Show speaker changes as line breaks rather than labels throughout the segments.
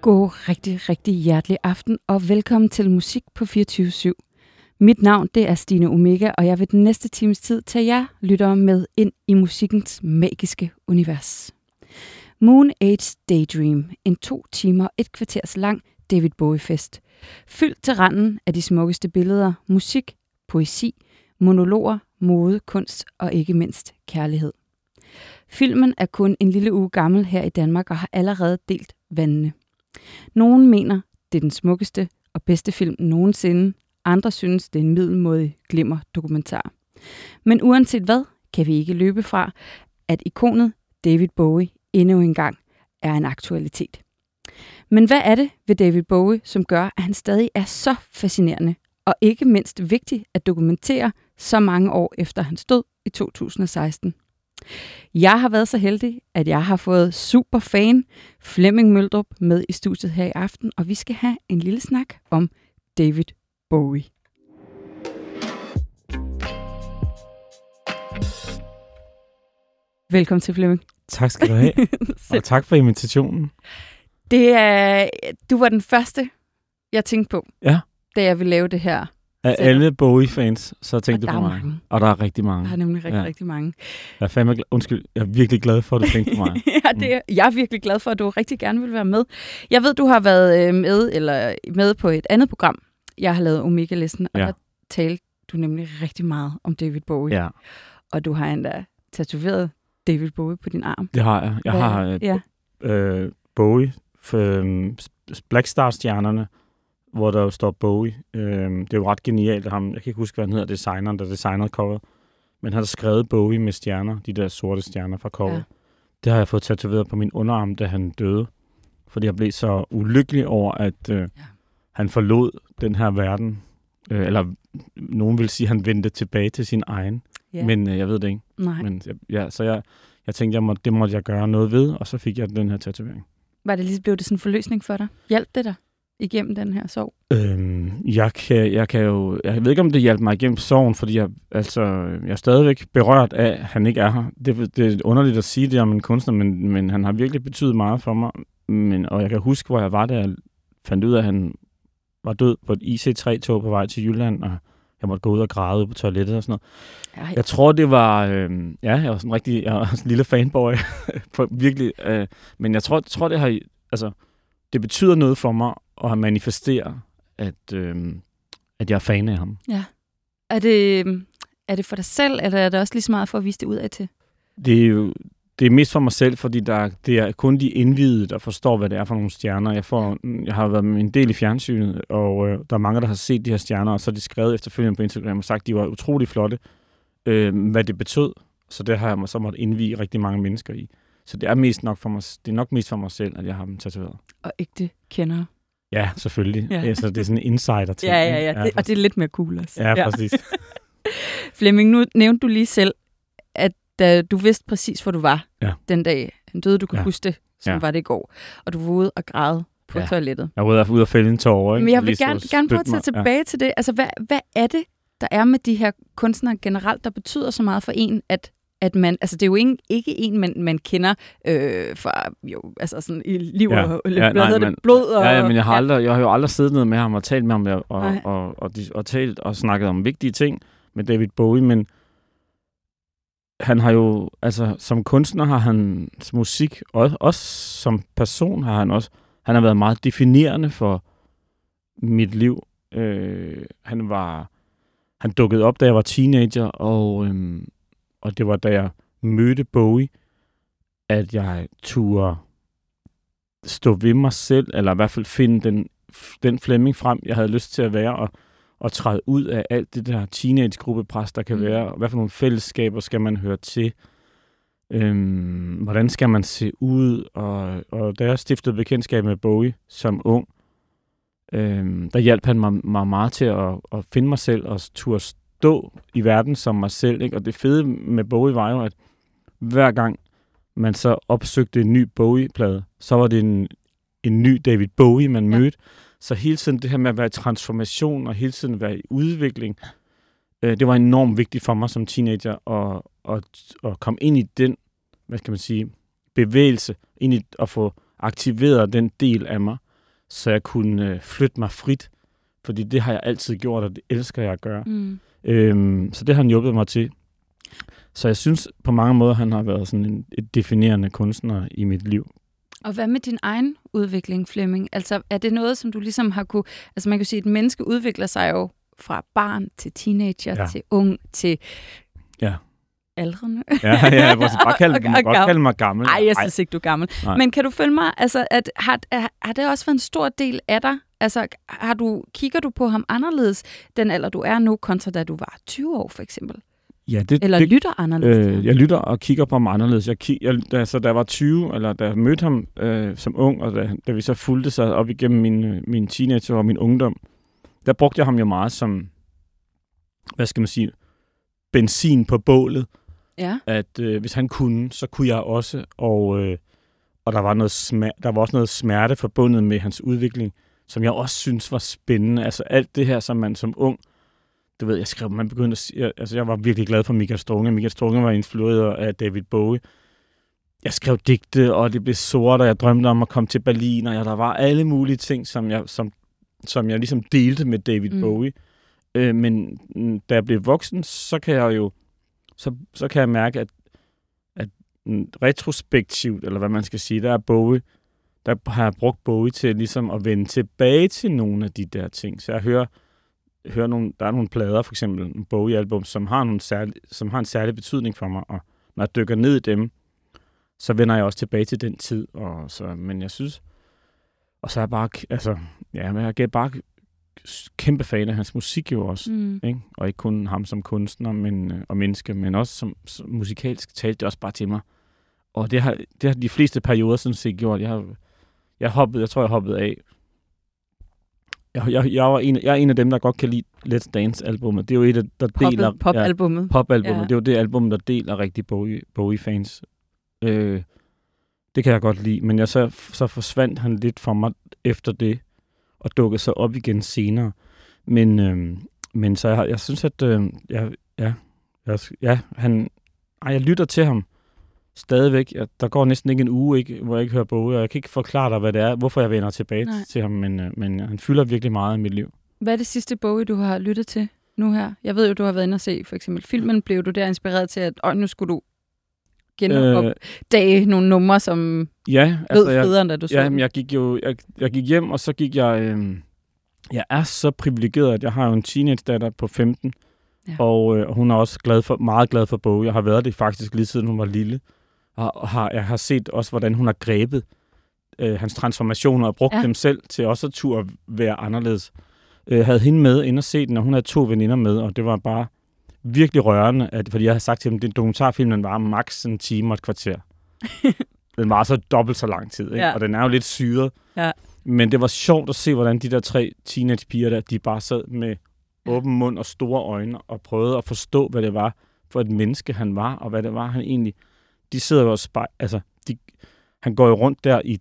God rigtig, rigtig hjertelig aften, og velkommen til Musik på 24 /7. Mit navn det er Stine Omega, og jeg vil den næste times tid tage jer lyttere med ind i musikkens magiske univers. Moon Age Daydream, en to timer, et kvarters lang David Bowie-fest. Fyldt til randen af de smukkeste billeder, musik, poesi, monologer, mode, kunst og ikke mindst kærlighed. Filmen er kun en lille uge gammel her i Danmark og har allerede delt vandene. Nogen mener, det er den smukkeste og bedste film nogensinde. Andre synes, det er en middelmådig glimmer dokumentar. Men uanset hvad, kan vi ikke løbe fra, at ikonet David Bowie endnu en gang er en aktualitet. Men hvad er det ved David Bowie, som gør, at han stadig er så fascinerende og ikke mindst vigtig at dokumentere så mange år efter han stod i 2016? Jeg har været så heldig, at jeg har fået super fan Flemming Møldrup med i studiet her i aften, og vi skal have en lille snak om David Bowie. Velkommen til Flemming.
Tak skal du have, og tak for invitationen.
Det er, du var den første, jeg tænkte på,
ja.
da jeg ville lave det her
af alle Bowie-fans, så tænkte du på mig.
Mange.
Og der er rigtig mange.
Der er nemlig rigtig, ja. rigtig mange.
Jeg er, fandme, undskyld, jeg er virkelig glad for, at du tænkte på mig.
ja, det er, jeg er virkelig glad for, at du rigtig gerne vil være med. Jeg ved, du har været øh, med, eller med på et andet program, jeg har lavet Omega-listen, og ja. der talte du nemlig rigtig meget om David Bowie.
Ja.
Og du har endda tatoveret David Bowie på din arm.
Det har jeg. Jeg Hvad? har øh, ja. øh, Bowie, for, øh, Black Star-stjernerne, hvor der jo står Bowie. Øhm, det er jo ret genialt af ham. Jeg kan ikke huske, hvad han hedder, designeren, der designede coveret. Men han har skrevet Bowie med stjerner, de der sorte stjerner fra coveret. Ja. Det har jeg fået tatoveret på min underarm, da han døde. Fordi jeg blev så ulykkelig over, at øh, ja. han forlod den her verden. Øh, eller nogen vil sige, at han vendte tilbage til sin egen. Ja. Men øh, jeg ved det ikke.
Nej.
Men, ja, så jeg, jeg tænkte, jeg må, det måtte jeg gøre noget ved, og så fik jeg den her tatovering.
Var det lige, blev det sådan en forløsning for dig? Hjalp det dig? Igennem den her sorg?
Øhm, jeg, kan, jeg kan jo... Jeg ved ikke, om det hjalp mig igennem sorgen, fordi jeg, altså, jeg er stadigvæk berørt af, at han ikke er her. Det, det er underligt at sige det om en kunstner, men, men han har virkelig betydet meget for mig. Men, og jeg kan huske, hvor jeg var, da jeg fandt ud af, at han var død på et IC3-tog på vej til Jylland, og jeg måtte gå ud og græde på toilettet og sådan noget. Ja. Jeg tror, det var... Øh, ja, jeg var sådan en rigtig jeg var sådan en lille fanboy. på, virkelig. Øh, men jeg tror, tror, det har... Altså, det betyder noget for mig at manifestere, at, øh, at jeg er fan af ham.
Ja. Er det, er det for dig selv, eller er det også lige så meget for at vise det ud af til?
Det er jo det er mest for mig selv, fordi der, det er kun de indvidede, der forstår, hvad det er for nogle stjerner. Jeg, får, jeg har været en del i fjernsynet, og øh, der er mange, der har set de her stjerner, og så har de skrevet efterfølgende på Instagram og sagt, at de var utrolig flotte, øh, hvad det betød. Så det har jeg så måtte indvige rigtig mange mennesker i. Så det er, mest nok for mig, det er nok mest for mig selv, at jeg har dem tatoveret.
Og ægte kender
Ja, selvfølgelig. Ja. Altså, det er sådan en insider-ting.
Ja, ja, ja. Det, og det er lidt mere cool også.
Ja, præcis. Ja.
Flemming, nu nævnte du lige selv, at da du vidste præcis, hvor du var ja. den dag, han døde, du kunne ja. huske det, som ja. var det i går, og du var ude og græde på ja. toilettet.
Jeg var ude og fælde en tårer, ikke?
Men jeg vil gerne, gerne prøve at tage tilbage ja. til det. Altså, hvad, hvad er det, der er med de her kunstnere generelt, der betyder så meget for en, at at man, altså det er jo ikke, ikke en, man, man kender øh, fra, jo, altså sådan i liv ja. og, ja, nej, det, men, blod og...
Ja, ja, men jeg har, aldrig, jeg har jo aldrig siddet ned med ham og talt med ham og, og, og, og, og, og talt og snakket om vigtige ting med David Bowie, men han har jo, altså som kunstner har han musik, og også som person har han også, han har været meget definerende for mit liv. Øh, han var, han dukkede op, da jeg var teenager, og øhm, og det var da jeg mødte Bowie, at jeg turde stå ved mig selv, eller i hvert fald finde den, den Flemming frem, jeg havde lyst til at være, og, og træde ud af alt det der teenage-gruppepres, der kan mm. være. Hvad for nogle fællesskaber skal man høre til? Øhm, hvordan skal man se ud? Og, og da jeg stiftede bekendtskab med Bowie som ung, øhm, der hjalp han mig, mig meget til at, at finde mig selv og turde stå i verden som mig selv. Ikke? Og det fede med Bowie var jo, at hver gang man så opsøgte en ny Bowie-plade, så var det en, en ny David Bowie, man ja. mødte. Så hele tiden det her med at være i transformation og hele tiden være i udvikling, øh, det var enormt vigtigt for mig som teenager at, at, at komme ind i den, hvad skal man sige, bevægelse, ind i at få aktiveret den del af mig. så jeg kunne øh, flytte mig frit. Fordi det har jeg altid gjort, og det elsker jeg at gøre.
Mm.
Øhm, så det har han hjulpet mig til. Så jeg synes på mange måder, han har været sådan en et definerende kunstner i mit liv.
Og hvad med din egen udvikling, Flemming? Altså, er det noget, som du ligesom har kunne... Altså, man kan sige, at et menneske udvikler sig jo fra barn til teenager, ja. til ung, til
ja.
aldrende.
ja, ja, jeg må bare kalde, og, og, godt kalde mig gammel.
Nej, jeg synes ikke, du er gammel. Nej. Men kan du følge mig, altså, at, har, har det også været en stor del af dig? Altså, har du, kigger du på ham anderledes, den alder du er nu, kontra da du var 20 år, for eksempel?
Ja, det,
eller
det,
lytter anderledes?
Øh, jeg lytter og kigger på ham anderledes. Jeg, kig, jeg, da, så da jeg var 20, eller da jeg mødte ham øh, som ung, og da, da vi så fulgte sig op igennem min, min teenager og min ungdom, der brugte jeg ham jo meget som, hvad skal man sige, benzin på bålet.
Ja.
At øh, hvis han kunne, så kunne jeg også. Og, øh, og der, var noget smer- der var også noget smerte forbundet med hans udvikling, som jeg også synes var spændende. Altså alt det her, som man som ung du ved, jeg skrev, man begyndte at sige, altså jeg var virkelig glad for Michael Strunge. Michael Strunge var influeret af David Bowie. Jeg skrev digte, og det blev sort, og jeg drømte om at komme til Berlin, og ja, der var alle mulige ting, som jeg, som, som jeg ligesom delte med David mm. Bowie. Øh, men mm, da jeg blev voksen, så kan jeg jo så, så kan jeg mærke, at, at retrospektivt, eller hvad man skal sige, der er Bowie, der har jeg brugt Bowie til ligesom at vende tilbage til nogle af de der ting. Så jeg hører hører nogle, der er nogle plader, for eksempel en Bowie-album, som har, nogle særlig, som har en særlig betydning for mig, og når jeg dykker ned i dem, så vender jeg også tilbage til den tid, og så, men jeg synes, og så er jeg bare, altså, ja, men jeg er bare kæmpe fan af hans musik jo også, mm. ikke? og ikke kun ham som kunstner men, og menneske, men også som, som musikalsk talte det også bare til mig. Og det har, det har de fleste perioder sådan set gjort. Jeg har, jeg hoppede, jeg tror, jeg hoppede af jeg, jeg, jeg, var en, jeg er en af dem, der godt kan lide Let's Dance-albummet. Det er jo et, der,
Pop,
deler...
Pop-albummet.
Ja, pop-albummet. Ja. Det er jo det album, der deler rigtig Bowie, Bowie-fans. Øh, det kan jeg godt lide, men jeg så, så forsvandt han lidt fra mig efter det, og dukkede så op igen senere. Men, øh, men så jeg, jeg synes, at øh, jeg, ja, jeg, ja, han, ej, jeg lytter til ham stadigvæk, at der går næsten ikke en uge, ikke, hvor jeg ikke hører Bowie, og jeg kan ikke forklare dig, hvad det er, hvorfor jeg vender tilbage Nej. til ham, men, øh, men han fylder virkelig meget i mit liv.
Hvad er det sidste Bowie, du har lyttet til nu her? Jeg ved jo, du har været inde og se for eksempel filmen. Blev du der inspireret til, at nu skulle du genopdage øh, nogle numre, som
ja, altså,
lød federe, end da du så
Ja, men jeg gik jo jeg, jeg gik hjem, og så gik jeg... Øh, jeg er så privilegeret, at jeg har jo en teenage-datter på 15, ja. og øh, hun er også glad for, meget glad for Bowie. Jeg har været det faktisk lige siden hun var lille og har, jeg har set også, hvordan hun har grebet øh, hans transformationer og brugt ja. dem selv til også at turde være anderledes. Øh, havde hende med ind og se den, og hun havde to veninder med, og det var bare virkelig rørende, at, fordi jeg havde sagt til dem, at den dokumentarfilm den var maks en time og et kvarter. den var så dobbelt så lang tid, ikke? Ja. og den er jo lidt syret.
Ja.
Men det var sjovt at se, hvordan de der tre teenagepiger der, de bare sad med åben mund og store øjne og prøvede at forstå, hvad det var for et menneske, han var, og hvad det var, han egentlig de sidder jo og spej, altså, de, han går jo rundt der i,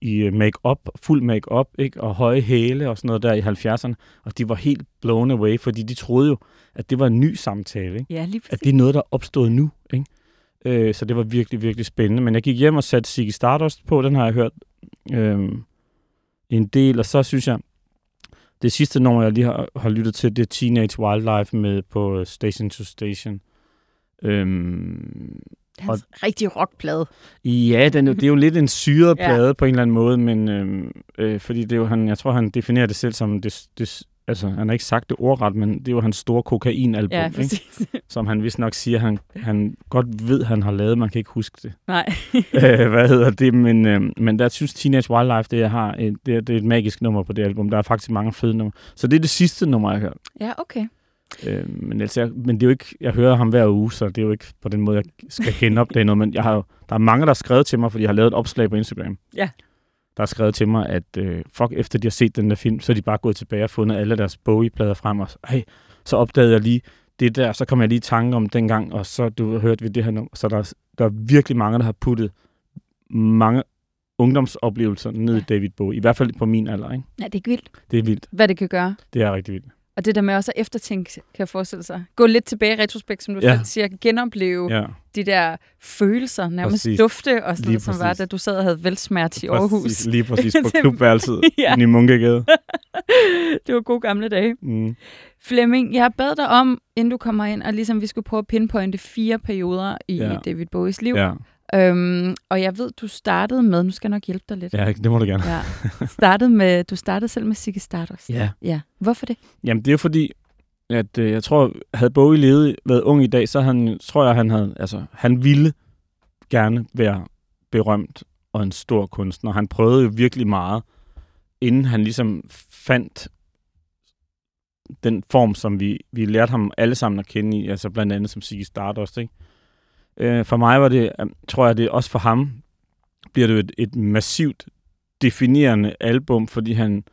i make-up, fuld make-up, ikke? og høje hæle og sådan noget der i 70'erne, og de var helt blown away, fordi de troede jo, at det var en ny samtale. Ikke?
Ja, lige
At det er noget, der er opstået nu. Ikke? Øh, så det var virkelig, virkelig spændende. Men jeg gik hjem og satte Ziggy Stardust på, den har jeg hørt øh, en del, og så synes jeg, det sidste nummer, jeg lige har, har lyttet til, det er Teenage Wildlife med på Station to Station. Øhm,
det er en rigtig rockplade.
Ja, den, det er jo lidt en syret plade ja. på en eller anden måde, men øh, øh, fordi det er jo, han, jeg tror, han definerer det selv som, det, det, altså han har ikke sagt det ordret, men det er jo hans store kokainalbum,
ja,
ikke? som han vist nok siger, han, han godt ved, han har lavet, man kan ikke huske det.
Nej.
øh, hvad hedder det? Men, øh, men der synes Teenage Wildlife, det, jeg har, det, er, det er et magisk nummer på det album. Der er faktisk mange fede numre. Så det er det sidste nummer, jeg har hørt.
Ja, okay.
Øh, men, altså, jeg, men det er jo ikke, jeg hører ham hver uge, så det er jo ikke på den måde, jeg skal genopdage noget. Men jeg har, der er mange, der har skrevet til mig, fordi jeg har lavet et opslag på Instagram.
Ja.
Der har skrevet til mig, at øh, fuck, efter de har set den der film, så er de bare gået tilbage og fundet alle deres Bowie-plader frem. Og hey, så opdagede jeg lige det der, så kom jeg lige i tanke om dengang, og så du hørte vi det her nu. Så der, der er virkelig mange, der har puttet mange ungdomsoplevelser ned i David Bowie. I hvert fald på min alder, ikke?
Ja, det er vildt.
Det er vildt.
Hvad det kan gøre.
Det er rigtig vildt.
Og det der med også at eftertænke, kan jeg forestille sig. Gå lidt tilbage i retrospekt, som du ja. selv siger. Genopleve ja. de der følelser, nærmest præcis. dufte og sådan noget, som var, da du sad og havde velsmert i Aarhus.
Præcis, lige præcis på klubværelset ja. i Munkegade.
det var gode gamle dage. Mm. Flemming, jeg bad dig om, inden du kommer ind, og ligesom vi skulle prøve at pinpointe fire perioder i ja. David Bowies liv. Ja. Øhm, og jeg ved, du startede med, nu skal jeg nok hjælpe dig lidt.
Ja, det må du gerne. Ja.
Startede med, du startede selv med Ziggy Stardust.
Ja.
ja. Hvorfor det?
Jamen, det er fordi, at øh, jeg tror, havde Bowie levet, været ung i dag, så han, tror jeg, han havde, altså, han ville gerne være berømt og en stor kunstner. Han prøvede jo virkelig meget, inden han ligesom fandt den form, som vi, vi lærte ham alle sammen at kende i, altså blandt andet som Ziggy Stardust, ikke? Øh, for mig var det, øh, tror jeg, det også for ham, bliver det et, et massivt definerende album, fordi han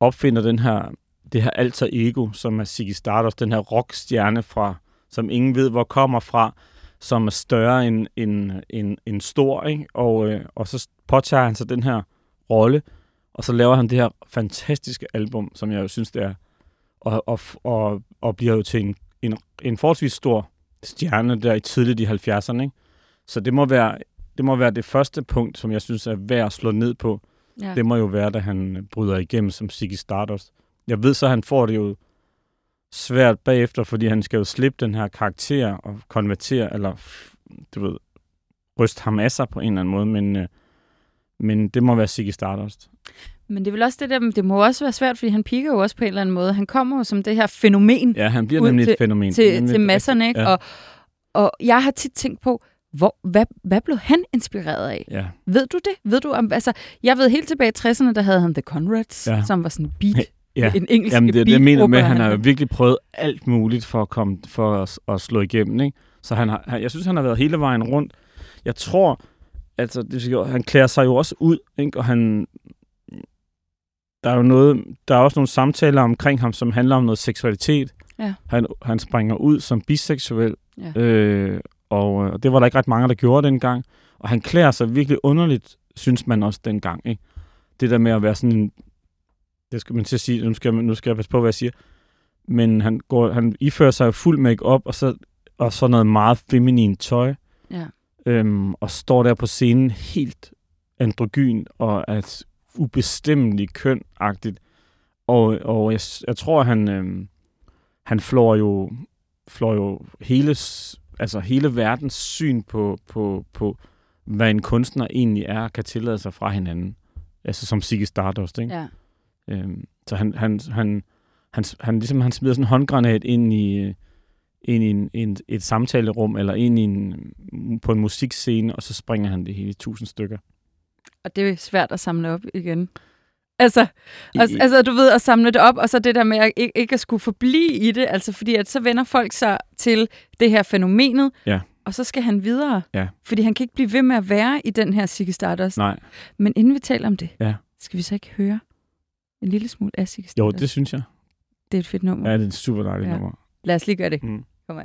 opfinder den her, det her alter ego, som er Ziggy Stardust, den her rockstjerne fra, som ingen ved, hvor kommer fra, som er større end, end, end, end stor, ikke? Og, øh, og så påtager han sig den her rolle, og så laver han det her fantastiske album, som jeg jo synes, det er, og, og, og, og bliver jo til en, en, en forholdsvis stor stjerne der i tidligt i 70'erne. Ikke? Så det må, være, det må være det første punkt, som jeg synes er værd at slå ned på. Ja. Det må jo være, da han bryder igennem som Ziggy Stardust. Jeg ved så, at han får det jo svært bagefter, fordi han skal jo slippe den her karakter og konvertere, eller du ved, ryste ham af sig på en eller anden måde, men, øh, men det må være Ziggy Stardust.
Men det er vel også det der, det må også være svært, fordi han piker jo også på en eller anden måde. Han kommer jo som det her fænomen.
Ja, han bliver nemlig
til,
et fænomen.
Til,
nemlig
til masserne, ikke? Ja. Og, og jeg har tit tænkt på, hvor, hvad, hvad blev han inspireret af?
Ja.
Ved du det? Ved du om, altså, jeg ved helt tilbage i 60'erne, der havde han The Conrads, ja. som var sådan beat, ja. en engelsk
Jamen, det, det mener med, at han har virkelig prøvet alt muligt for at, komme, for at, at slå igennem. Ikke? Så han har, jeg synes, han har været hele vejen rundt. Jeg tror, altså, det, han klæder sig jo også ud, ikke? og han, der er jo noget, der er også nogle samtaler omkring ham, som handler om noget seksualitet. Ja. Han, han springer ud som biseksuel, ja. øh, og, og det var der ikke ret mange, der gjorde dengang. Og han klæder sig virkelig underligt, synes man også dengang. Ikke? Det der med at være sådan en... Det skal man til at sige, nu skal, jeg, nu skal jeg passe på, hvad jeg siger. Men han, går, han ifører sig fuld make-up, og så, og så noget meget feminin tøj. Ja. Øhm, og står der på scenen helt androgyn og er ubestemmelig køn-agtigt. Og, og jeg, jeg tror, han, øh, han flår jo, flår jo hele, altså hele verdens syn på, på, på, hvad en kunstner egentlig er, kan tillade sig fra hinanden. Altså som Ziggy Stardust, ikke? Ja. Øhm, så han, han, han, han, han, ligesom, han smider sådan en håndgranat ind i, ind i en, en, et samtalerum, eller ind i en, på en musikscene, og så springer han det hele i tusind stykker
og det er svært at samle op igen. Altså, altså, altså, du ved, at samle det op, og så det der med at ikke, ikke at skulle forblive i det, altså fordi at så vender folk sig til det her fænomenet, ja. og så skal han videre. Ja. Fordi han kan ikke blive ved med at være i den her Ziggy Stardust.
Nej.
Men inden vi taler om det, ja. skal vi så ikke høre en lille smule af Ziggy
Stardust? Jo, det synes jeg.
Det er et fedt nummer.
Ja, det er et super dejligt ja. nummer.
Lad os lige gøre det. Mm. Kom her.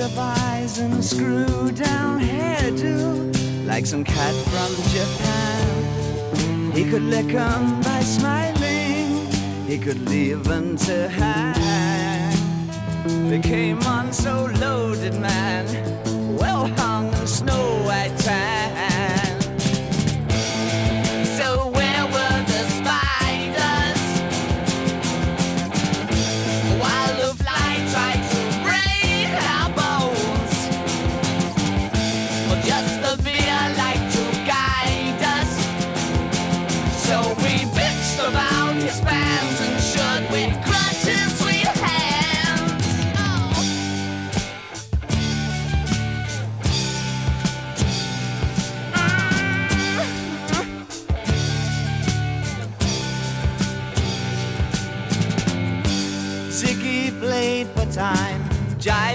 Eyes and screwed down hairdo, like some cat from Japan. He could lick 'em by smiling, he could leave them to hang. They came on so loaded, man,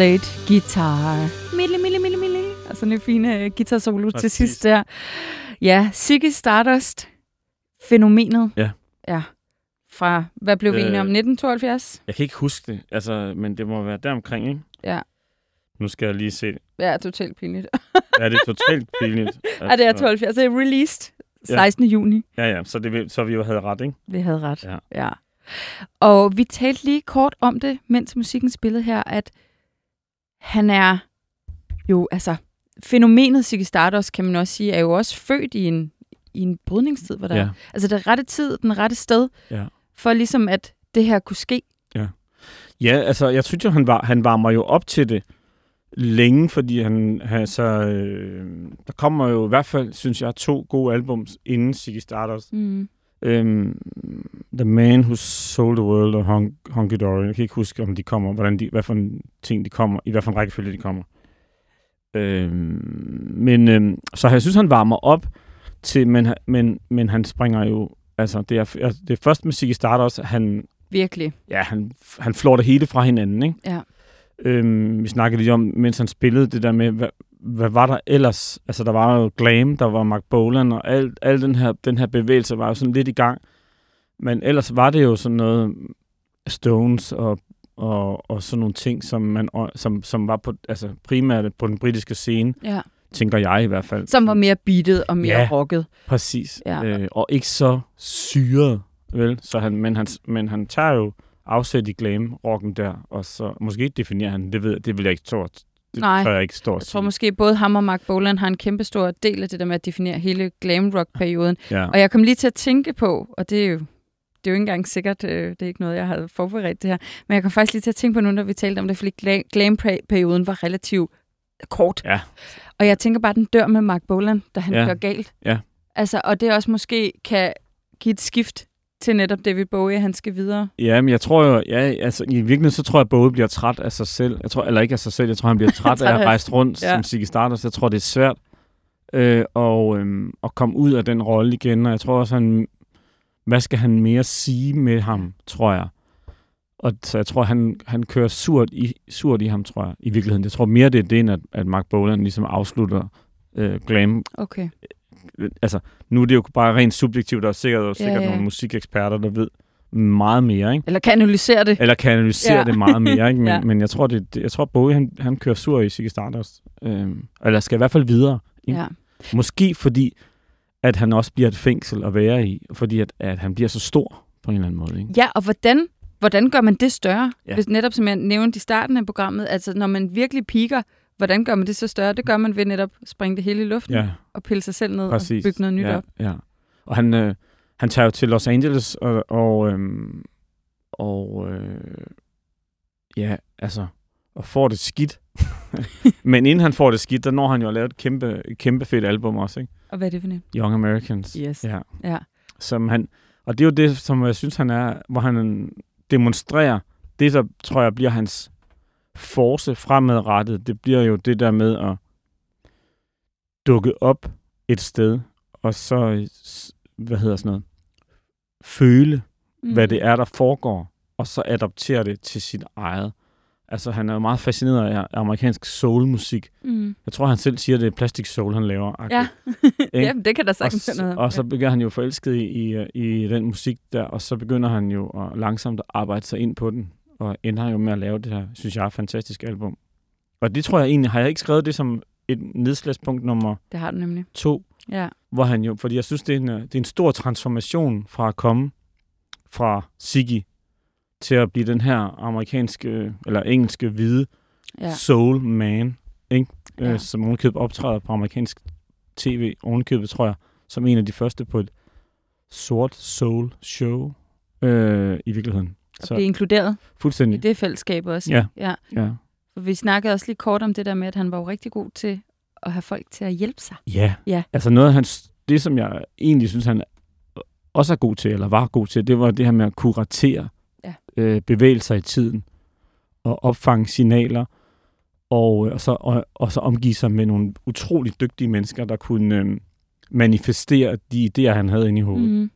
Played guitar.
Mille, mille, mille, mille. Og sådan en fin uh, guitar solo til
Præcis.
sidst der. Ja, Siggy Stardust. Fænomenet.
Ja.
Ja. Fra, hvad blev vi
Øh.
enige om? 1972?
Jeg kan ikke huske det, altså, men det må være deromkring, ikke?
Ja.
Nu skal jeg lige se det.
Ja, totalt pinligt.
Ja, det er totalt pinligt.
Ja, det er 72. Det er released 16. juni.
Ja, ja, så, det, så vi jo havde ret, ikke?
Vi havde ret.
Ja.
ja. Og vi talte lige kort om det, mens musikken spillede her, at han er jo, altså, fænomenet Ziggy Stardust, kan man også sige, er jo også født i en, i en brydningstid, hvor der
Ja.
altså det rette tid, den rette sted,
Ja.
for ligesom at det her kunne ske.
Ja, altså, jeg synes jo, han, var, han varmer jo op til det længe, fordi han, altså, øh, der kommer jo i hvert fald, synes jeg, to gode albums inden Ziggy Stardust.
Mm.
Øhm, the Man Who Sold the World og Hung, Hunky Dory. Jeg kan ikke huske, om de kommer, hvordan de, hvad for en ting de kommer, i hvad for en rækkefølge de kommer. Øhm, men øhm, så jeg synes, han varmer op til, men, men, men han springer jo, altså det er, altså, det er først med Ziggy Stardust, han,
Virkelig.
ja, han, han flår det hele fra hinanden, ikke?
Ja.
Øhm, vi snakkede lige om, mens han spillede det der med, hvad, hvad var der ellers? Altså, der var jo Glam, der var Mark Bolan, og al, al den, her, den her bevægelse var jo sådan lidt i gang. Men ellers var det jo sådan noget Stones og, og, og sådan nogle ting, som, man, som, som var på, altså primært på den britiske scene,
Ja.
tænker jeg i hvert fald.
Som var mere beatet og mere
Ja.
rocket.
Præcis.
Ja.
Øh, og ikke så syret, vel? Så han, men, han, men han tager jo afsæt i glam-rocken der, og så måske definerer han, det, ved, det vil jeg ikke det
Nej.
tør jeg ikke stå
Jeg tror måske, både ham og Mark Bolan har en kæmpe stor del af det der med at definere hele glam rock-perioden.
Ja.
Og jeg kom lige til at tænke på, og det er jo, det er jo ikke engang sikkert, øh, det er ikke noget, jeg havde forberedt det her, men jeg kom faktisk lige til at tænke på nu, når vi talte om det, fordi gla- glam-perioden var relativt kort.
Ja.
Og jeg tænker bare, at den dør med Mark Bolan, da han
Ja.
kører galt.
Ja.
Altså, og det også måske kan give et skift til netop David Bowie, han skal videre.
Ja, men jeg tror jo, ja, altså i virkeligheden, så tror jeg, at Bowie bliver træt af sig selv. Jeg tror, eller ikke af sig selv, jeg tror, han bliver træt
Træt
af at rejse rundt
Ja.
som Ziggy Stardust. Jeg tror, det er svært øh, og, øhm, at komme ud af den rolle igen. Og jeg tror også, han, hvad skal han mere sige med ham, tror jeg. Og så jeg tror, han, han kører surt i, surt i ham, tror jeg, i virkeligheden. Jeg tror mere, det er det, end at, at Mark Bolan ligesom afslutter øh, glam
Okay.
Altså, nu er det jo bare rent subjektivt, der er sikkert, der er sikkert
Ja, ja.
nogle musikeksperter, der ved meget mere, ikke?
Eller kan analysere det.
Eller kan analysere
Ja.
det meget mere, ikke? Men,
Ja.
men jeg tror, det, jeg tror Bowie, han, han kører sur i Ziggy Stardust. Øhm, eller skal i hvert fald videre. Ikke?
Ja.
Måske fordi, at han også bliver et fængsel at være i, fordi at, at han bliver så stor på en eller anden måde, ikke?
Ja, og hvordan, hvordan gør man det større? Ja. Hvis netop, som jeg nævnte i starten af programmet, altså når man virkelig piker, hvordan gør man det så større? Det gør man ved netop at springe det hele i luften
Ja,
og pille sig selv ned
præcis.
og bygge noget nyt
ja,
op.
Ja. Og han, øh, han tager jo til Los Angeles, og, og, øhm, og øh, ja, altså, og får det skidt. Men inden han får det skidt, der når han jo at lave et kæmpe, kæmpe fedt album også, ikke?
Og hvad er det for det?
Young Americans.
Yes.
Ja.
Ja.
Som han, og det er jo det, som jeg synes, han er, hvor han demonstrerer, det der, tror jeg, bliver hans force fremadrettet, det bliver jo det der med at dukke op et sted, og så, hvad hedder sådan noget, føle, mm. hvad det er, der foregår, og så adoptere det til sit eget. Altså, han er jo meget fascineret af amerikansk soulmusik.
Mm.
Jeg tror, han selv siger, at det er plastic soul, han laver.
Ja.
Ikke?
ja, det kan der
og,
sagtens være noget.
og så bliver han jo forelsket i, i, i den musik der, og så begynder han jo at langsomt at arbejde sig ind på den, og ender jo med at lave det her, synes jeg, fantastiske album. Og det tror jeg egentlig, har jeg ikke skrevet det som et nedslagspunkt nummer
det har du nemlig.
to,
Ja.
hvor han jo, fordi jeg synes, det er en, øh, det er en stor transformation fra at komme fra Ziggy til at blive den her amerikanske, eller engelske hvide
Ja.
soul man, ikke?
Ja.
Øh, som ovenkøbet optræder på amerikansk tv, ovenkøbet, tror jeg, som en af de første på et sort soul show øh, i virkeligheden.
Og
Så
blive inkluderet i
fuldstændig.
det fællesskab også.
Ja.
ja.
Ja.
For vi snakkede også lige kort om det der med, at han var jo rigtig god til at have folk til at hjælpe sig.
ja.
Ja.
Altså noget af hans, det som jeg egentlig synes, han også er god til, eller var god til, det var det her med at kuratere
Ja.
øh, bevægelser i tiden, og opfange signaler, og, øh, og, så, og, og så omgive sig med nogle utroligt dygtige mennesker, der kunne øh, manifestere de idéer, han havde inde i hovedet.
Mm.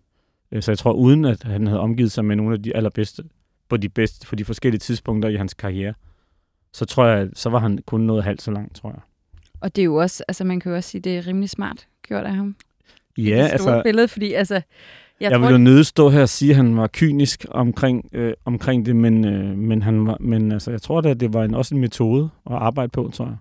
Øh, Så jeg tror, uden at han havde omgivet sig med nogle af de allerbedste, på de bedste, for de forskellige tidspunkter i hans karriere, så tror jeg, så var han kun nået halvt så langt, tror jeg.
Og det er jo også, altså man kan jo også sige, det er rimelig smart gjort af ham.
Ja,
det
altså,
billede, fordi altså, jeg,
jeg,
tror,
jeg vil jo nødt stå her og sige, at han var kynisk omkring, øh, omkring det, men, øh, men, han var, men altså, jeg tror da, at det var en, også en metode at arbejde på, tror jeg.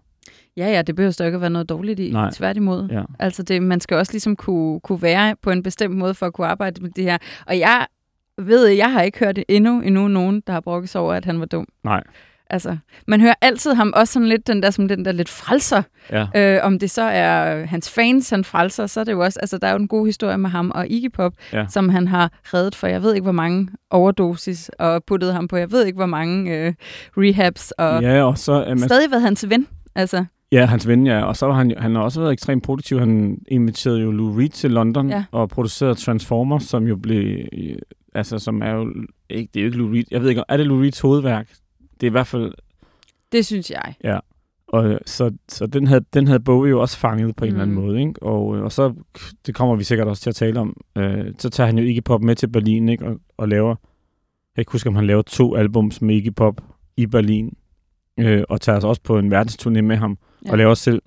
Ja, ja, det behøver ikke at være noget dårligt i,
Nej.
tværtimod.
Ja.
Altså, det, man skal også ligesom kunne, kunne være på en bestemt måde for at kunne arbejde med det her. Og jeg ved, jeg har ikke hørt endnu, endnu nogen, der har brokket sig over, at han var dum.
Nej.
Altså, man hører altid ham også sådan lidt, den der, som den der lidt frelser.
Ja.
Øh, om det så er hans fans, han frelser, så er det jo også, altså der er jo en god historie med ham og Iggy Pop,
Ja.
som han har reddet for, jeg ved ikke hvor mange overdosis, og puttet ham på, jeg ved ikke hvor mange øh, rehabs, og ja,
ja, og så... Øh, man,
stadig været hans ven. Altså,
ja, hans ven, ja. Og så var han, han har også været ekstremt produktiv. Han inviterede jo Lou Reed til London
Ja.
og producerede Transformers, som jo blev... øh, Altså, som er jo... Ikke, det er jo ikke Lou Reed. Jeg ved ikke, er det Lou Reeds hovedværk? Det er i hvert fald
det synes jeg.
Og så, så den, havde, den havde Bowie jo også fanget på en mm. eller anden
Mm.
måde. Ikke? Og, øh, og så, det kommer vi sikkert også til at tale om, øh, så tager han jo Iggy Pop med til Berlin ikke? Og, og laver, jeg kan ikke huske, om han laver to albums med Iggy Pop i Berlin, øh, og tager sig også på en verdensturné med ham, ja.
Ja.
og laver selv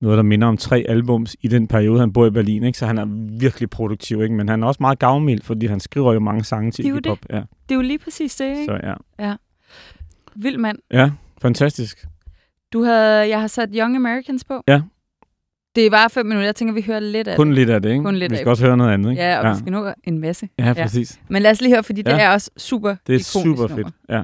noget, der minder om tre albums i den periode, han bor i Berlin. Ikke? Så han er virkelig produktiv, ikke? men han er også meget gavmild, fordi han skriver jo mange sange til
Det
Pop. Ja.
Det er jo lige præcis det, ikke?
Så ja.
Vild mand.
ja, fantastisk.
Du havde, jeg har sat Young Americans på.
Ja.
Det er bare fem minutter. Jeg tænker, vi hører lidt af
Kun
det.
lidt af det, ikke?
Kun lidt
vi
af
skal også høre noget andet, ikke?
Ja, og ja. vi skal nå en masse.
Ja, præcis.
Men lad os lige høre, fordi det
Ja.
er også super
Det er super
nummer.
fedt. Ja.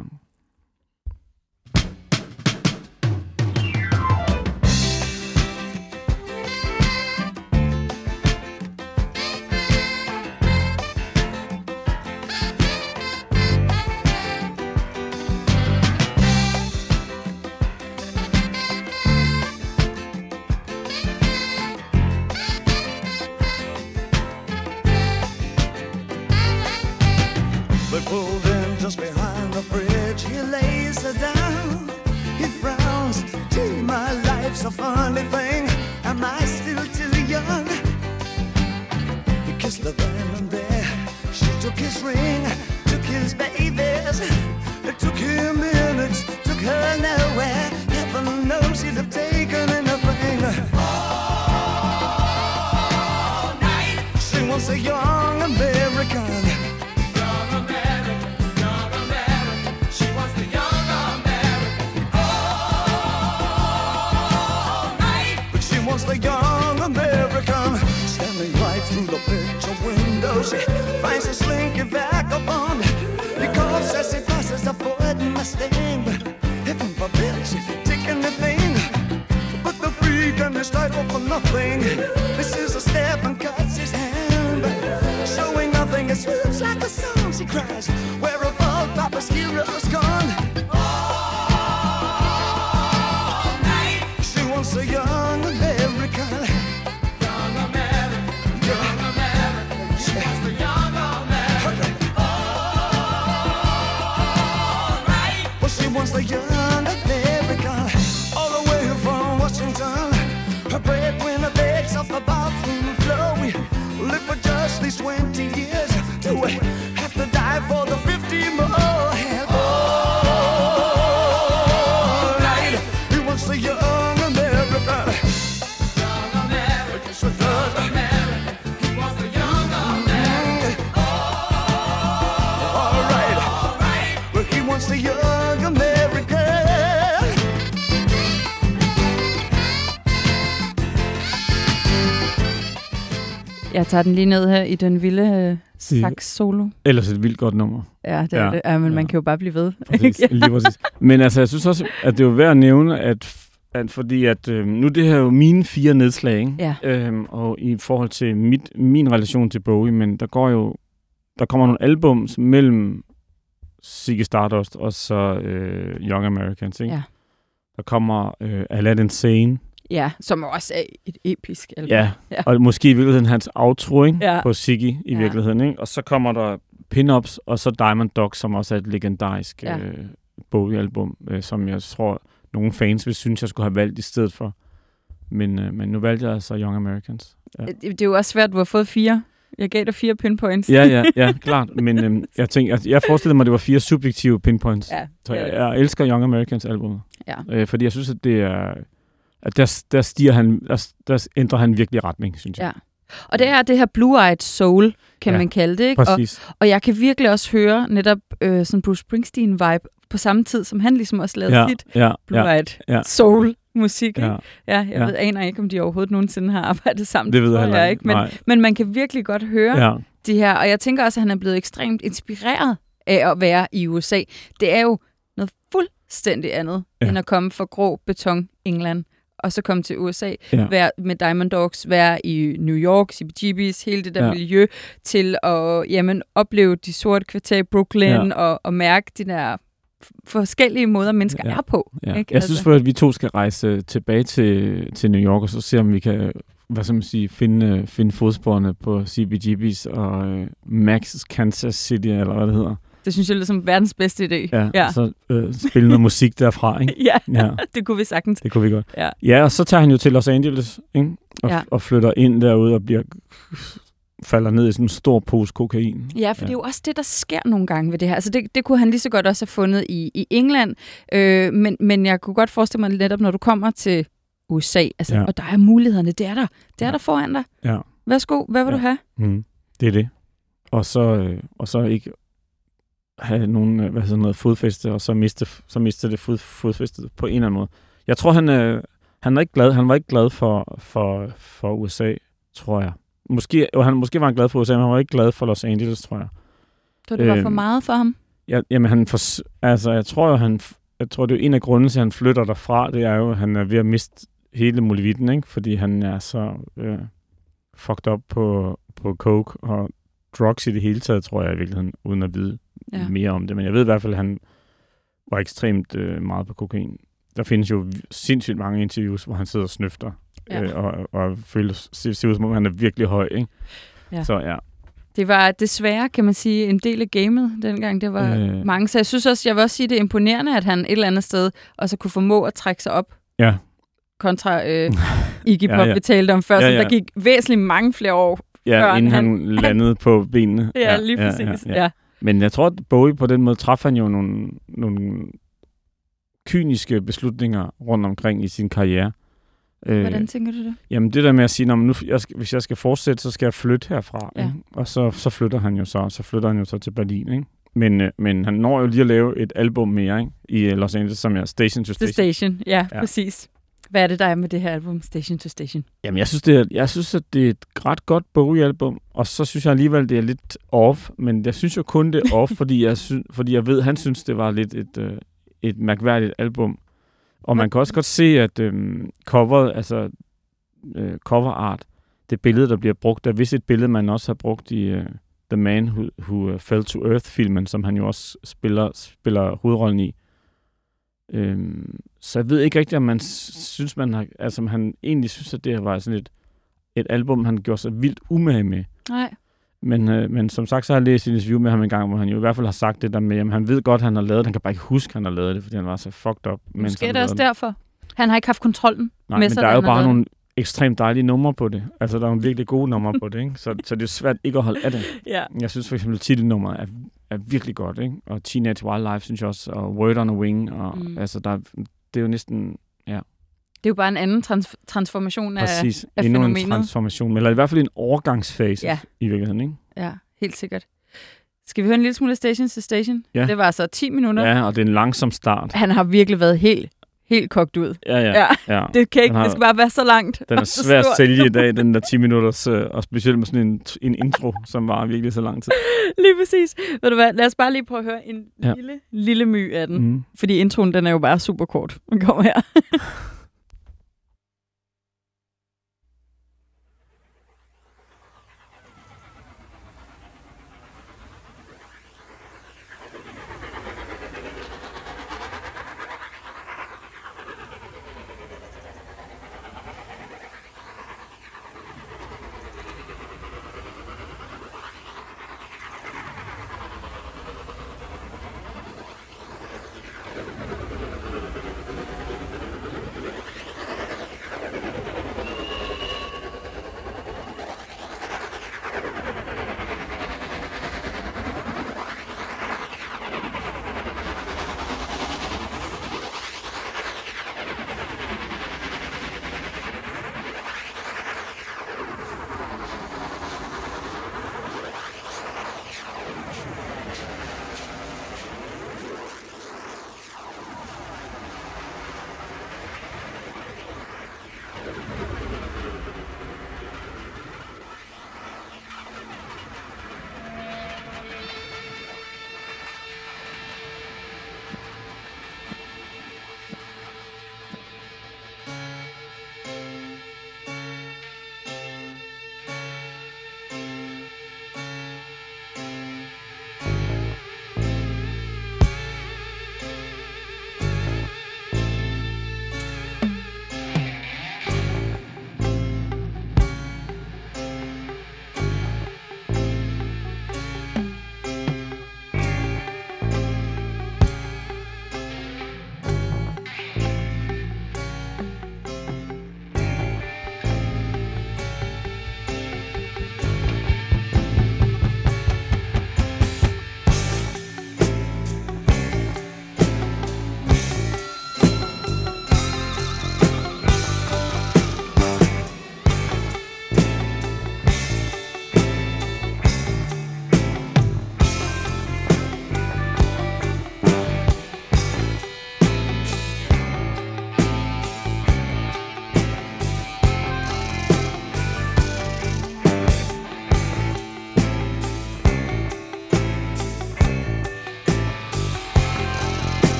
Live for just these 20
Jeg tager den lige ned her i den vilde øh, sax-solo.
Ellers et vildt godt nummer.
Ja, det er
Ja.
det. Ja, men
Ja.
man kan jo bare blive ved.
Præcis, lige præcis. Men altså, jeg synes også, at det er værd at nævne, at, at fordi at øh, nu det her er jo mine fire nedslag, ikke?
Ja.
Øhm, og i forhold til mit, min relation til Bowie, men der går jo, der kommer nogle albums mellem Ziggy Stardust og så øh, Young Americans, ikke?
Ja.
Der kommer øh, Aladdin Sane,
Ja, som også er et episk album.
ja,
Ja.
og måske i virkeligheden hans outro, ikke?
Ja.
På Ziggy i
Ja.
virkeligheden, ikke? Og så kommer der Pin-Ups, og så Diamond Dogs, som også er et legendarisk
Ja.
øh, Bowie-album, øh, som jeg tror, nogle fans vil synes, jeg skulle have valgt i stedet for. Men, øh, men nu valgte jeg altså Young Americans. Ja.
Det, det er jo også svært, du har fået fire. Jeg gav dig fire pinpoints.
Ja, ja, ja, klart. Men øhm, jeg tænker, jeg, jeg forestillede mig, at det var fire subjektive pinpoints.
ja.
Så jeg, jeg elsker Young Americans album.
Ja.
Øh, fordi jeg synes, at det er... At der, der, stiger han, der, der ændrer han virkelig retning, synes jeg.
Ja. Og det er det her blue-eyed soul, kan
Ja,
man kalde det. Ikke? Og,
Præcis.
og jeg kan virkelig også høre netop øh, sådan Bruce Springsteen-vibe på samme tid, som han ligesom også lavede
Ja,
sit
ja, ja,
blue-eyed
ja.
soul-musik.
ja.
Ikke? Ja, jeg
Ja.
ved, aner ikke, om de overhovedet nogensinde har arbejdet sammen.
Det ved jeg heller
ikke. Men,
Nej.
men man kan virkelig godt høre
Ja.
de her, og jeg tænker også, at han er blevet ekstremt inspireret af at være i USA. Det er jo noget fuldstændig andet,
Ja.
ja. end at komme fra grå beton England, og så komme til USA,
Ja.
være med Diamond Dogs, være i New York, CBGB's, hele det der
Ja.
miljø, til at jamen, opleve de sorte kvarter i Brooklyn,
Ja.
og, og mærke de der forskellige måder, mennesker
Ja.
er på.
Ja.
Ikke?
Jeg synes for, at vi to skal rejse tilbage til, til New York, og så se, om vi kan hvad skal man sige, finde, finde fodsporene på CBGB's og øh, Max Kansas City, eller hvad det hedder.
Det synes jeg lyder som verdens bedste idé.
Ja,
ja.
Så øh, spille noget musik derfra, ikke?
ja.
Ja,
det kunne vi sagtens.
det kunne vi godt.
Ja.
Ja, og så tager han jo til Los Angeles, ikke? Og,
Ja.
og flytter ind derude og bliver falder ned i sådan en stor pose kokain.
Ja, for ja. det er jo også det, der sker nogle gange ved det her. Altså det, det kunne han lige så godt også have fundet i, i England, øh, men, men jeg kunne godt forestille mig netop, når du kommer til USA, altså,
ja.
og der er mulighederne, det er der. Det er
Ja.
der foran dig.
Ja.
Værsgo, hvad vil
Ja.
du have?
Mm. Det er det. Og så, øh, og så ikke have nogen, øh, hvad hedder sådan noget, fodfæste, og så miste, så miste det fod, fodfæstet på en eller anden måde. Jeg tror, han, øh, han, er ikke glad, han var ikke glad for, for, for USA, tror jeg. Måske, jo, han, måske var han glad for USA, men han var ikke glad for Los Angeles, tror jeg.
Så det var for
Øhm,
meget for ham?
Ja, jamen, han for, altså, jeg tror jo, han, jeg tror, det er jo en af grundene til, at han flytter derfra, det er jo, at han er ved at miste hele muligheden, ikke? Fordi han er så øh, fucked up på, på coke og drugs i det hele taget, tror jeg i virkeligheden, uden at vide ja. Mere om det. Men jeg ved i hvert fald, at han var ekstremt øh, meget på kokain. Der findes jo sindssygt mange interviews, hvor han sidder og snøfter,
Ja.
øh, og, og føler, ser, ser ud som om, han er virkelig høj, ikke?
Ja.
Så ja.
Det var desværre, kan man sige, en del af gamet dengang. Det var
Øh.
mange. Så jeg synes også, jeg vil også sige, det er imponerende, at han et eller andet sted også kunne formå at trække sig op
Ja,
kontra øh, Iggy Pop,
Ja, ja.
vi talte om før,
ja.
ja. der gik væsentligt mange flere år.
Ja
Før
inden han,
han-
landede på benene.
Ja, lige præcis. Ja, ja. ja.
Men jeg tror, at Bowie på den måde traf han jo nogle, nogle kyniske beslutninger rundt omkring i sin karriere. Øh,
Hvordan tænker du det?
Jamen det der med at sige, "Nå, men nu, jeg skal, hvis jeg skal fortsætte, så skal jeg flytte herfra.
Ja.
Ikke? Og så, så flytter han jo så, så flytter han jo så til Berlin. Ikke? Men, øh, men han når jo lige at lave et album mere ikke? i Los Angeles, som er Station to
The
Station.
Station, ja,
Ja.
ja, præcis. Hvad er det, der er med det her album, Station to Station?
Jamen jeg synes, det er, jeg synes, at det er et ret godt Bowie-album, og så synes jeg alligevel, det er lidt off, men jeg synes jo kun, det er off, fordi jeg, synes, fordi jeg ved, han synes, det var lidt et, øh, et mærkværdigt album. Og man kan også godt se, at øh, coveret, altså øh, cover art, det billede, der bliver brugt, er vist et billede, man også har brugt i øh, The Man Who, Who Fell to Earth-filmen, som han jo også spiller, spiller hovedrollen i. Øhm, så jeg ved ikke rigtigt, om man synes, man har, altså om han egentlig synes, at det her var sådan et, et album, han gjorde sig vildt umage med.
Nej.
Men, øh, men som sagt, så har jeg læst et interview med ham en gang, hvor han jo i hvert fald har sagt det der med, at han ved godt, at han har lavet det. Han kan bare ikke huske, at han har lavet det, fordi han var så fucked up. mens
Måske er det også
lavede
derfor. Han har ikke haft kontrollen
Nej,
med
men
sig,
der er jo bare
lavet
nogle ekstremt dejlige numre på det. Altså, der er nogle virkelig gode numre på det, ikke? Så, så det er svært ikke at holde af det.
Ja.
Jeg synes for eksempel, titelnummeret er, er virkelig godt, ikke? Og Teenage Wildlife, synes jeg også, og Word on a Wing, og. Mm. altså, der, er- det er jo næsten
Det er jo bare en anden trans- transformation af...
præcis
af
endnu en
fænomenet.
transformation, eller i hvert fald en overgangsfase
Ja.
i virkeligheden, ikke?
Ja, helt sikkert. Skal vi høre en lille smule af Station to Station?
Ja.
Det var altså 10 minutter.
Ja, og det er en langsom start.
Han har virkelig været helt helt kogt ud.
Ja, ja.
Ja.
ja.
Det, kan ikke,
har-
det skal bare være så langt.
Den er svær at sælge i dag, den der 10 minutters, øh, og specielt med sådan en, en intro, som var virkelig så lang tid.
Lige præcis. Ved du hvad, lad os bare lige prøve at høre en
Ja.
lille, lille my af den. Mm. Fordi introen, den er jo bare super kort. Den kommer her.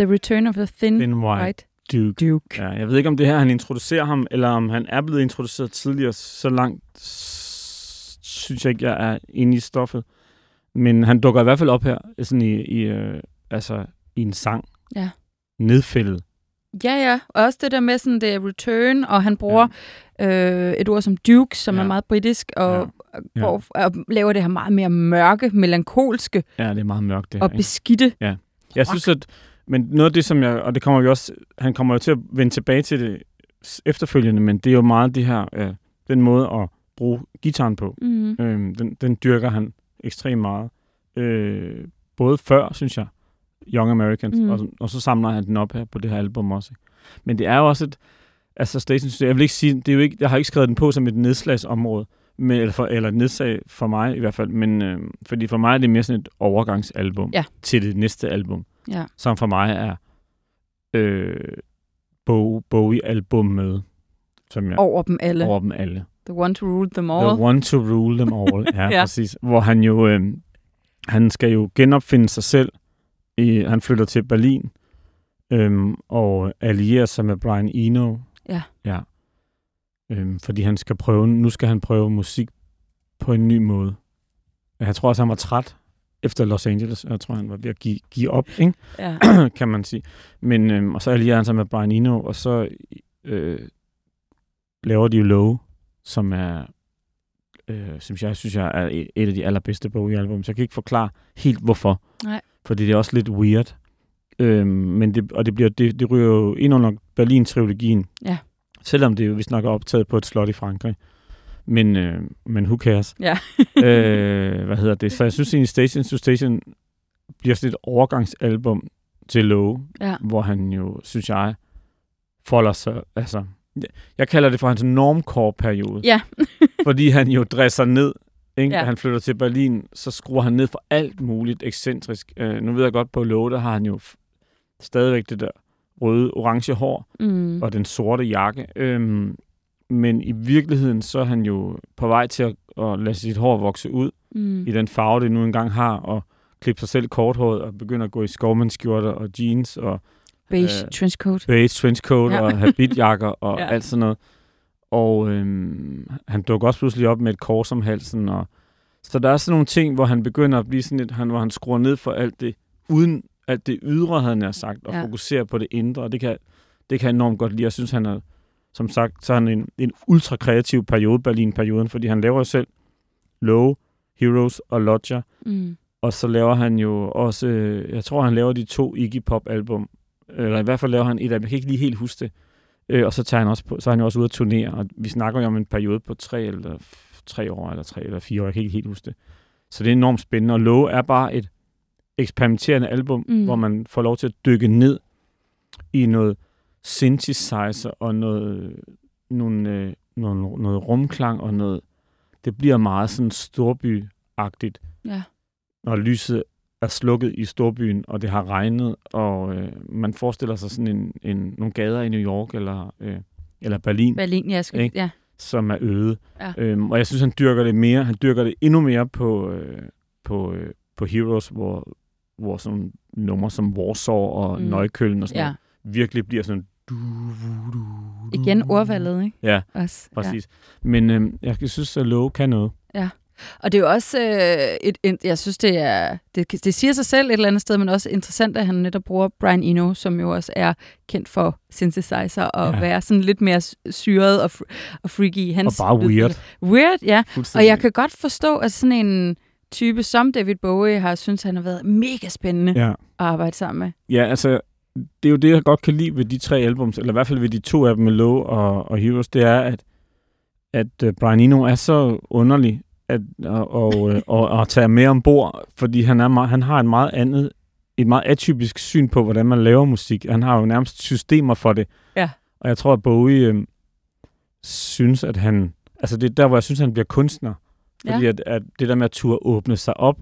The
Return of the Thin,
Thin White
White
Duke.
Duke.
Ja, jeg ved ikke, om det her, han introducerer ham, eller om han er blevet introduceret tidligere. Så langt synes jeg ikke, jeg er inde i stoffet. Men han dukker i hvert fald op her, sådan i, i, øh, altså, i en sang.
Ja.
Nedfældet.
Ja, ja. Og også det der med sådan, det er return, og han bruger ja. øh, et ord som duke, som
Ja.
er meget britisk, og,
Ja.
ja. og, og laver det her meget mere mørke, melankolske
Ja, det er meget mørkt, det her.
og
ikke?
beskidte.
Jeg synes, at men noget af det, som jeg, og det kommer vi også, han kommer jo til at vende tilbage til det efterfølgende, men det er jo meget det her, øh, den måde at bruge gitaren på.
Mm.
Øh, den, den dyrker han ekstremt meget. Øh, både før, synes jeg, Young Americans,
Mm.
og, og så samler han den op her på det her album også. ikke? Men det er jo også et, altså Station, jeg vil ikke sige, det er jo ikke, jeg har ikke skrevet den på som et nedslagsområde, Men, eller, for, eller nedsag for mig i hvert fald. Men, øh, fordi for mig er det mere sådan et overgangsalbum
Ja.
til det næste album.
Ja.
Som for mig er øh, Bo, Bowie-albummet. Som jeg,
Over dem alle.
over dem alle.
The one to rule them all.
The one to rule them all. Ja,
Ja.
præcis. Hvor han jo, øh, han skal jo genopfinde sig selv. I, han flytter til Berlin øhm, og allierer sig med Brian Eno.
Ja.
Ja. Øhm, fordi han skal prøve, nu skal han prøve musik på en ny måde. Jeg tror også, han var træt efter Los Angeles. Jeg tror, han var ved at give, give op, ikke?
Ja.
kan man sige. Men, øhm, og så allierer han sig med Brian Eno, og så øh, laver de jo Low, som er, øh, synes jeg, synes jeg er et, et af de allerbedste Bowie-album. Så jeg kan ikke forklare helt, hvorfor.
Nej.
Fordi det er også lidt weird. Øhm, men det, og det, bliver, det, det ryger jo ind under Berlin-trilogien.
Ja.
Selvom det jo, vi snakker optaget på et slot i Frankrig. Men, øh, men who cares?
Ja.
øh, hvad hedder det? Så jeg synes egentlig, Station to Station bliver sådan et overgangsalbum til Low,
ja.
hvor han jo, synes jeg, folder sig, altså, jeg kalder det for hans normcore-periode.
Ja.
fordi han jo dresser ned, ikke?
Ja.
Han flytter til Berlin, så skruer han ned for alt muligt ekscentrisk. Øh, nu ved jeg godt, på Low, der har han jo stadigvæk det der røde, orange hår
Mm.
og den sorte jakke. Øhm, men i virkeligheden, så er han jo på vej til at, at lade sit hår vokse ud
Mm.
i den farve, det nu engang har, og klippe sig selv korthåret og begynde at gå i skovmandskjorter og jeans og
Beige
øh,
trenchcoat.
beige trenchcoat
Ja.
og habitjakker og
ja.
alt sådan noget. Og øhm, han dukker også pludselig op med et kors om halsen. Og, så der er sådan nogle ting, hvor han begynder at blive sådan lidt, han, hvor han skruer ned for alt det, uden alt det ydre, havde han nær sagt, og
Ja.
fokuserer på det indre. Og det kan, det kan jeg enormt godt lide. Jeg synes, han er, som sagt, så er han en, en ultra kreativ periode, Berlin-perioden, fordi han laver jo selv Low, Heroes og Lodger.
Mm.
Og så laver han jo også, øh, jeg tror, han laver de to Iggy Pop-album. Eller i hvert fald laver han et af. Jeg kan ikke lige helt huske det. Øh, og så, tager han også på, så er han jo også ude at turnere. Og vi snakker jo om en periode på tre eller tre år, eller tre eller fire år. Jeg kan ikke helt huske det. Så det er enormt spændende. Og Low er bare et eksperimenterende album,
Mm.
hvor man får lov til at dykke ned i noget synthesizer og noget, nogle, øh, noget, noget rumklang og noget... Det bliver meget sådan storbyagtigt
Ja.
når lyset er slukket i storbyen, og det har regnet, og øh, man forestiller sig sådan en, en, nogle gader i New York eller, øh, eller Berlin,
Berlin, jeg skal...
Ikke?
Ja.
som er øde.
Ja.
Øhm, og jeg synes, han dyrker det mere. Han dyrker det endnu mere på, øh, på, øh, på Heroes, hvor, hvor sådan numre som Warsaw og
Mm.
Nøjkøllen og sådan
ja.
noget, virkelig bliver sådan... Du, du, du,
Igen ordvalget, ikke?
Ja,
Også.
præcis. Ja. Men øh, jeg synes, at Lowe kan noget.
Og det er jo også, øh, et, et, jeg synes, det er, det, det siger sig selv et eller andet sted, men også interessant, at han netop bruger Brian Eno, som jo også er kendt for synthesizer, og ja.
Ja.
være sådan lidt mere syret og, og freaky. Hans
Og bare weird.
Weird, ja. Og jeg kan godt forstå, at sådan en type som David Bowie har synes han har været mega spændende ja. At arbejde sammen med.
Ja, altså, det er jo det, jeg godt kan lide ved de tre albums, eller i hvert fald ved de to af dem med Low og, og Heroes, det er, at, at uh, Brian Eno er så underlig at, og, og, øh, og, og tage med ombord, fordi han, er meget, han har et meget andet, et meget atypisk syn på, hvordan man laver musik. Han har jo nærmest systemer for det.
Ja.
Og jeg tror, at Bowie øh, synes, at han... Altså, det er der, hvor jeg synes, han bliver kunstner. Fordi
Ja.
at, at det der med at turde åbne sig op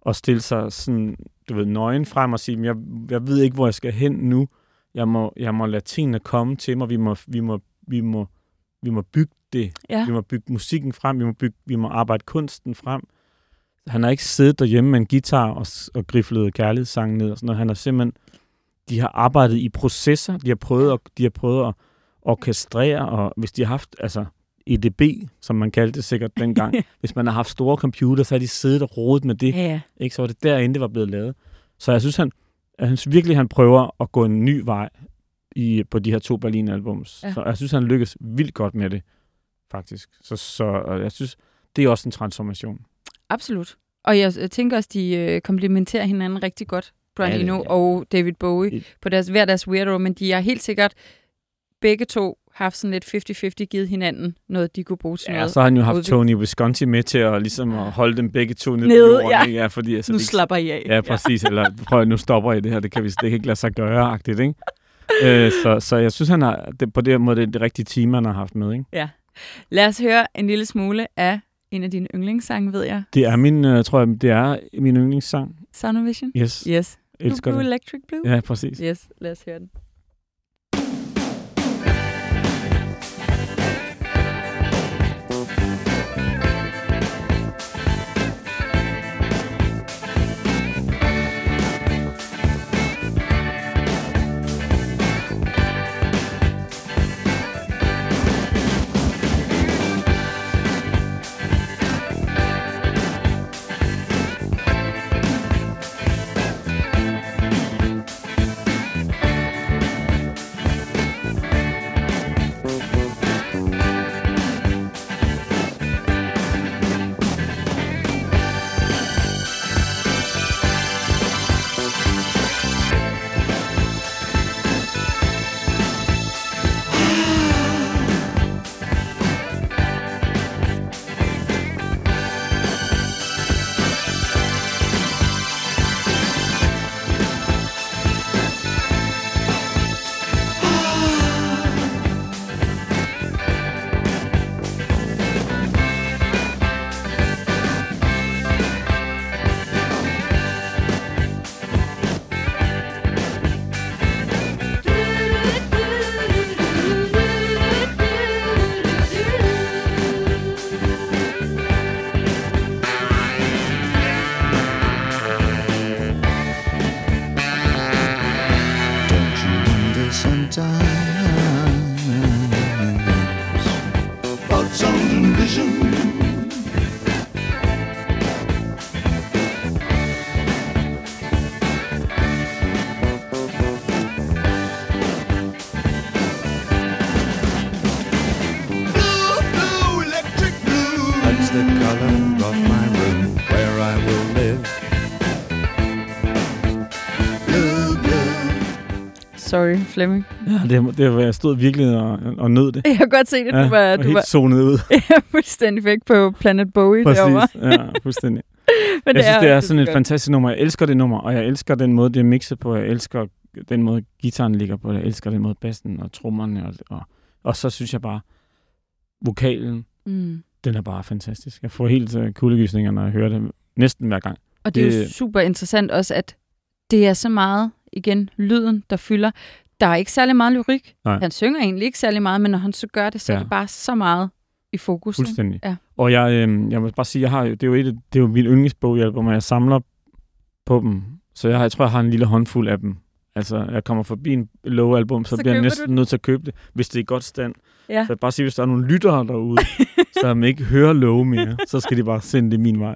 og stille sig sådan, du ved, nøgen frem og sige, "Men jeg, jeg ved ikke, hvor jeg skal hen nu. Jeg må, jeg må lade tingene komme til mig. Vi må, vi må, vi må, vi må bygge det.
Ja.
Vi må bygge musikken frem. Vi må, bygge, vi må arbejde kunsten frem. Han har ikke siddet derhjemme med en guitar og, og griflet kærlighedssangen ned og sådan noget. Han har simpelthen, de har arbejdet i processer. De har prøvet at, de har prøvet at orkestrere, og hvis de har haft, altså EDB, som man kaldte det sikkert dengang, hvis man har haft store computer, så har de siddet og rodet med det.
Ja, ja.
Ikke? Så var det derinde, det var blevet lavet. Så jeg synes, han, jeg synes virkelig, han prøver at gå en ny vej i, på de her to Berlin-albums.
Ja.
Så jeg synes, han lykkes vildt godt med det, faktisk. Så, så jeg synes, det er også en transformation.
Absolut. Og jeg, jeg tænker også, de øh, komplementerer hinanden rigtig godt, Brian
Ja,
Eno
ja.
og David Bowie,
I-
på deres, hver deres weirdo, men de har helt sikkert begge to haft sådan lidt 50-50 givet hinanden noget, de kunne bruge til
Ja,
noget.
så har han jo haft
udvikling.
Tony Visconti med til at, ligesom at holde dem begge to ned
Nede,
på jorden.
ja.
ikke? ja fordi, altså,
nu
det,
slapper I af.
Ja, præcis. Eller prøv, nu stopper I det her. Det kan, vi, det kan ikke lade sig gøre-agtigt, ikke? øh, så, så jeg synes, han har, det, på den måde, det er det rigtige team, han har haft med, ikke?
Lad os høre en lille smule af en af dine yndlingssange, ved jeg.
Det er min, uh, tror jeg, det er min yndlingssang.
Sound Vision?
Yes,
Yes.
elsker
Blue
det.
Electric Blue?
Ja, præcis.
Yes, lad os høre den. Sorry, Flemming.
Ja, det, det var, jeg stod virkelig og, og nød det.
Jeg kan godt se det.
Ja,
Du var,
og
du
helt
var
zonet ud.
ja, fuldstændig væk på Planet Bowie derovre.
Præcis. Ja, fuldstændig.
Men
jeg synes, det er sådan et
godt.
fantastisk nummer. Jeg elsker det nummer, og jeg elsker den måde, det er mixet på. Jeg elsker den måde, gitaren ligger på. Jeg elsker den måde, bassen og trommerne. Og, og, og så synes jeg bare, vokalen,
Mm.
den er bare fantastisk. Jeg får helt uh, kuldegysninger, når jeg hører det næsten hver gang.
Og det er jo
Det-
super interessant også, at det er så meget, igen, lyden, der fylder. Der er ikke særlig meget lyrik.
Nej.
Han synger egentlig ikke særlig meget, men når han så gør det, så ja. er det bare så meget i fokus. ikke?
Fuldstændig.
Ja.
Og jeg, øh, jeg må bare sige, jeg har jo, det er jo, et, det er jo min yndlingsbogalbum, og jeg samler på dem. Så jeg, har, jeg tror, jeg har en lille håndfuld af dem. Altså, jeg kommer forbi en low-album, så,
Så
så bliver jeg næsten
du
nødt til at købe det, hvis det er i godt stand.
Ja.
Så jeg bare sige, hvis der er nogle lyttere derude, som ikke hører low mere, så skal de bare sende det min vej.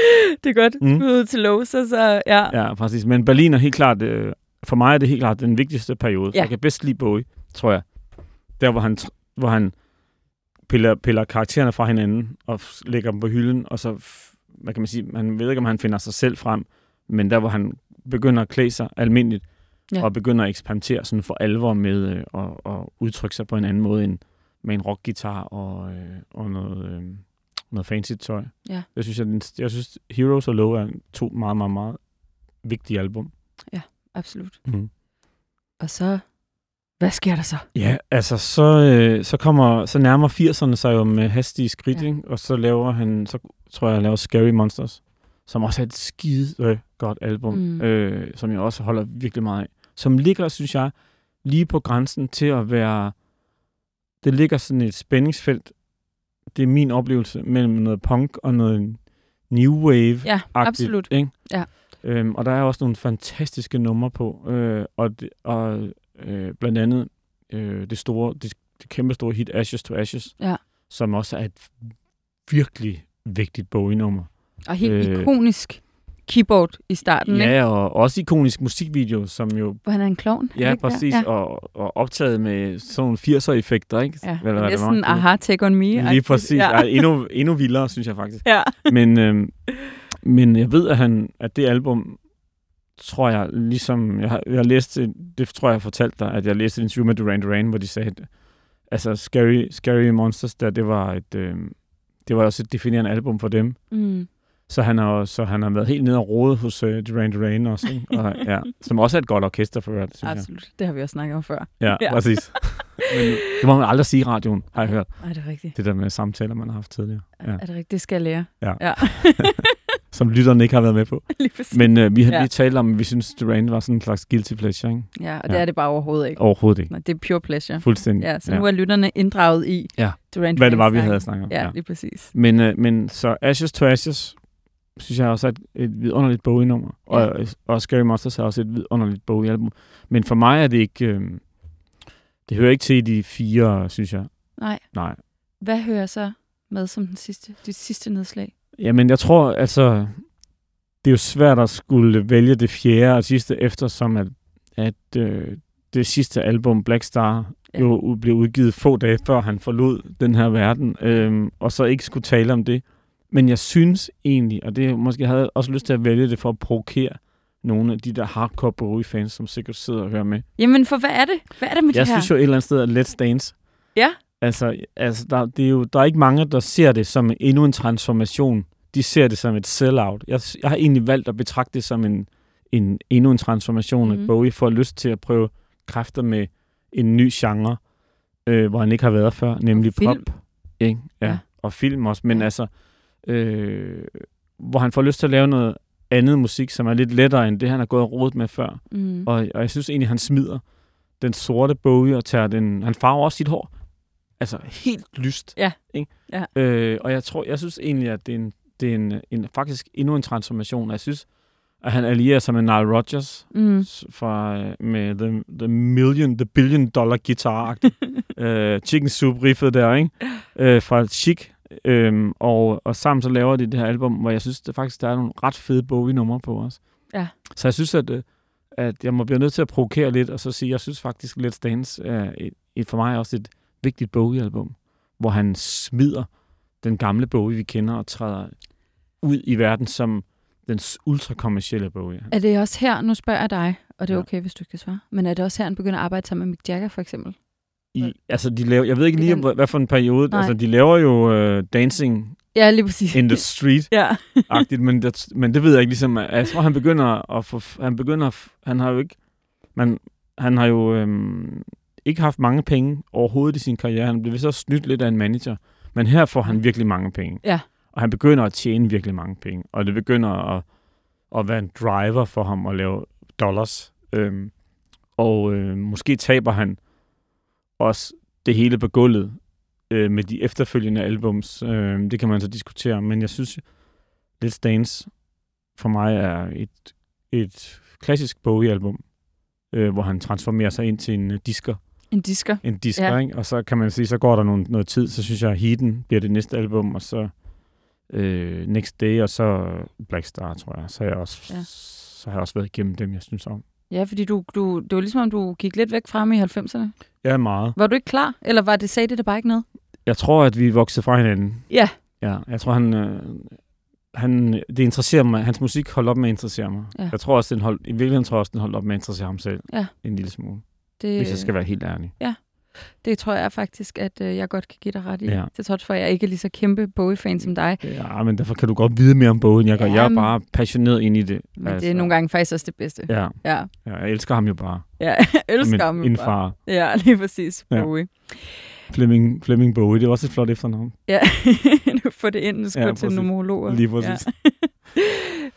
det er godt.
Mm.
Ud til Lose, så ja.
Ja, præcis. Men Berlin er helt klart, øh, for mig er det helt klart den vigtigste periode.
Ja.
Jeg kan bedst lide Bowie, tror jeg. Der, hvor han, hvor han piller, piller karaktererne fra hinanden og lægger dem på hylden, og så, hvad kan man sige, man ved ikke, om han finder sig selv frem, men der, hvor han begynder at klæde sig almindeligt,
Ja.
ja. og begynder at eksperimentere sådan for alvor med øh, at, at udtrykke sig på en anden måde end med en rockgitar og, øh, og noget, øh, noget fancy tøj.
Ja.
Jeg synes, jeg, jeg synes, Heroes og Low er to meget, meget, meget vigtige album.
Absolut.
Mm.
Og så, hvad sker der så?
Ja, altså så, øh, så kommer så nærmer 80'erne sig jo med hastige skridt,
Ja.
ja. og så laver han, så tror jeg, han laver Scary Monsters, som også er et skide godt album,
mm.
øh, som jeg også holder virkelig meget af. Som ligger, synes jeg, lige på grænsen til at være, det ligger sådan et spændingsfelt, det er min oplevelse, mellem noget punk og noget new wave
Ja, absolut.
Ikke?
Ja.
Øhm, og der er også nogle fantastiske numre på, øh, og, det, og øh, blandt andet øh, det store, det, det kæmpe store hit Ashes to Ashes,
Ja.
som også er et virkelig vigtigt Bowie-nummer.
Og helt øh,
Øh,
ikonisk keyboard i starten, ikke?
Ja, og også ikonisk musikvideo, som jo,
Hvor han er en klovn. er
ja,
ikke
præcis,
Ja.
og, og optaget med sådan nogle 80'er-effekter, ikke?
Ja,
Eller hvad det
næsten
var.
aha, take on me.
Lige præcis, ja.
Ja.
ja endnu, endnu vildere, synes jeg faktisk.
ja.
Men, øhm, men jeg ved, at, han, at det album, tror jeg, ligesom, jeg har, jeg har læst, det tror jeg, jeg har fortalt dig, at jeg læste et interview med Duran Duran, hvor de sagde, at altså Scary, Scary Monsters, der, det var et, øhm, det var også et definerende album for dem.
Mm.
Så han har, så han har været helt nede og rode hos uh, Duran Duran også, ikke? Og, ja, som også er et godt orkester for øvrigt, synes
Absolut. Det har vi også snakket om før.
jeg. Ja,
Ja.
ja. præcis. Men det må man aldrig sige i radioen, har jeg hørt.
Nej, det er rigtigt.
Det der med samtaler, man har haft tidligere. Ja.
Er det rigtigt? Det skal jeg lære.
Ja.
ja.
Som lytterne ikke har været med på. Men øh, vi har
Ja.
lige talt om, at vi synes, Duran var sådan en slags guilty pleasure, ikke?
ja, og det
Ja.
er det bare overhovedet ikke.
Overhovedet ikke.
Nej, det er pure pleasure.
Fuldstændig.
Ja, så nu er lytterne inddraget i
Ja.
Duran
Hvad det var, vi havde snakket om.
Ja, lige præcis.
Men, øh, men så Ashes to Ashes, synes jeg også er et, et vidunderligt Bowie-nummer. Og,
Ja.
og Scary Monsters er også et vidunderligt Bowie-album. Men for mig er det ikke... Øh, det hører ikke til de fire, synes jeg.
Nej.
Nej.
Hvad hører så med som den sidste, dit sidste nedslag?
Jamen, jeg tror, altså... Det er jo svært at skulle vælge det fjerde og sidste, eftersom at, at øh, det sidste album, Black Star,
Ja.
jo blev udgivet få dage før han forlod den her verden, øhm, og så ikke skulle tale om det. Men jeg synes egentlig, og det måske jeg havde også lyst til at vælge det for at provokere nogle af de der hardcore Bowie-fans, som sikkert sidder og hører med.
Jamen, for hvad er det? Hvad er det med
Jeg
det her?
synes jo et eller andet sted, at Let's Dance,
Ja.
altså, altså der, det er jo, der er ikke mange, der ser det som endnu en transformation. De ser det som et sell-out. Jeg, jeg har egentlig valgt at betragte det som en, en endnu en transformation, mm. At Bowie får lyst til at prøve kræfter med en ny genre, øh, hvor han ikke har været før, nemlig
film.
pop. Ikke? Ja.
Ja.
Og film også, men
ja.
altså, øh, hvor han får lyst til at lave noget andet musik, som er lidt lettere end det, han har gået og rodet med før.
Mm.
Og, og jeg synes egentlig, han smider den sorte Bowie og tager den... Han farver også sit hår. Altså helt lyst.
Ja.
Ikke?
Ja.
Øh, og jeg tror, jeg synes egentlig, at det er, en, det er en, en, faktisk endnu en transformation. Jeg synes, at han allierer sig med Nile Rodgers
Mm.
fra, øh, med the, the Million, The Billion Dollar Guitar, øh, Chicken Soup riffet der, ikke? Øh, fra Chic. Øhm, og, og sammen så laver de det her album, hvor jeg synes, det faktisk der er nogle ret fede Bowie-numre på os.
Ja.
Så jeg synes, at, øh, at jeg må blive nødt til at provokere lidt, og så sige, at jeg synes faktisk, Let's Dance er et, et, for mig også et vigtigt Bowie-album, hvor han smider den gamle Bowie, vi kender, og træder ud i verden som den ultrakommercielle Bowie.
Er det også her, nu spørger jeg dig, og det er
Ja.
okay, hvis du ikke kan svare, men er det også her, han begynder at arbejde sammen med Mick Jagger, for eksempel?
I, altså, de laver, jeg ved ikke lige,
Den-
hvad, for en periode.
Nej.
Altså, de laver jo uh, Dancing
Ja, lige præcis.
in the Street
ja.
agtigt, men, det, men det ved jeg ikke ligesom. Jeg tror, han begynder at få... Han begynder... Han har jo ikke... Man, han har jo øhm, ikke haft mange penge overhovedet i sin karriere. Han blev vist også snydt lidt af en manager. Men her får han virkelig mange penge.
Ja.
Og han begynder at tjene virkelig mange penge. Og det begynder at, at være en driver for ham at lave dollars. Øhm, og øh, måske taber han også det hele på gulvet øh, med de efterfølgende albums. Øh, det kan man så diskutere. Men jeg synes, Let's Dance for mig er et, et klassisk Bowie-album, øh, hvor han transformerer sig ind til en øh, disker.
En disker.
En disker,
Ja.
ikke? Og så kan man sige, så går der nogle, noget tid, så synes jeg, at Heaten bliver det næste album, og så øh, Next Day, og så Black Star, tror jeg. Så har jeg også,
ja.
så har jeg også været igennem dem, jeg synes om.
Ja, fordi du, du, det var ligesom, om du gik lidt væk frem i 90'erne.
Jeg er meget.
Var du ikke klar, eller var det, sagde det der bare ikke noget?
Jeg tror, at vi voksede fra hinanden.
Ja.
Ja, jeg tror, han, øh, han, det interesserer mig. Hans musik holdt op med at interessere mig.
Ja.
Jeg tror også, den holdt, i virkeligheden tror jeg også, den holdt op med at interessere ham selv.
Ja.
En lille smule.
Det,
Hvis jeg skal være helt ærlig.
Det tror jeg faktisk, at øh, jeg godt kan give dig ret i.
Ja.
Til trods for, at jeg ikke er lige så kæmpe Bowie-fan som dig.
Ja, men derfor kan du godt vide mere om bogen, end jeg gør. Jeg er bare passioneret ind i det.
Men altså. det er nogle gange faktisk også det bedste.
Ja,
Ja,
ja jeg elsker ham jo bare.
ja jeg elsker ham.
en
bare.
far.
Ja, lige præcis.
Ja.
Bowie.
Flemming, Flemming Bowie, det er også et flot efternavn.
Ja, nu får det ind, nu skal
Ja,
ja, til nomologer.
Lige præcis.
Ja.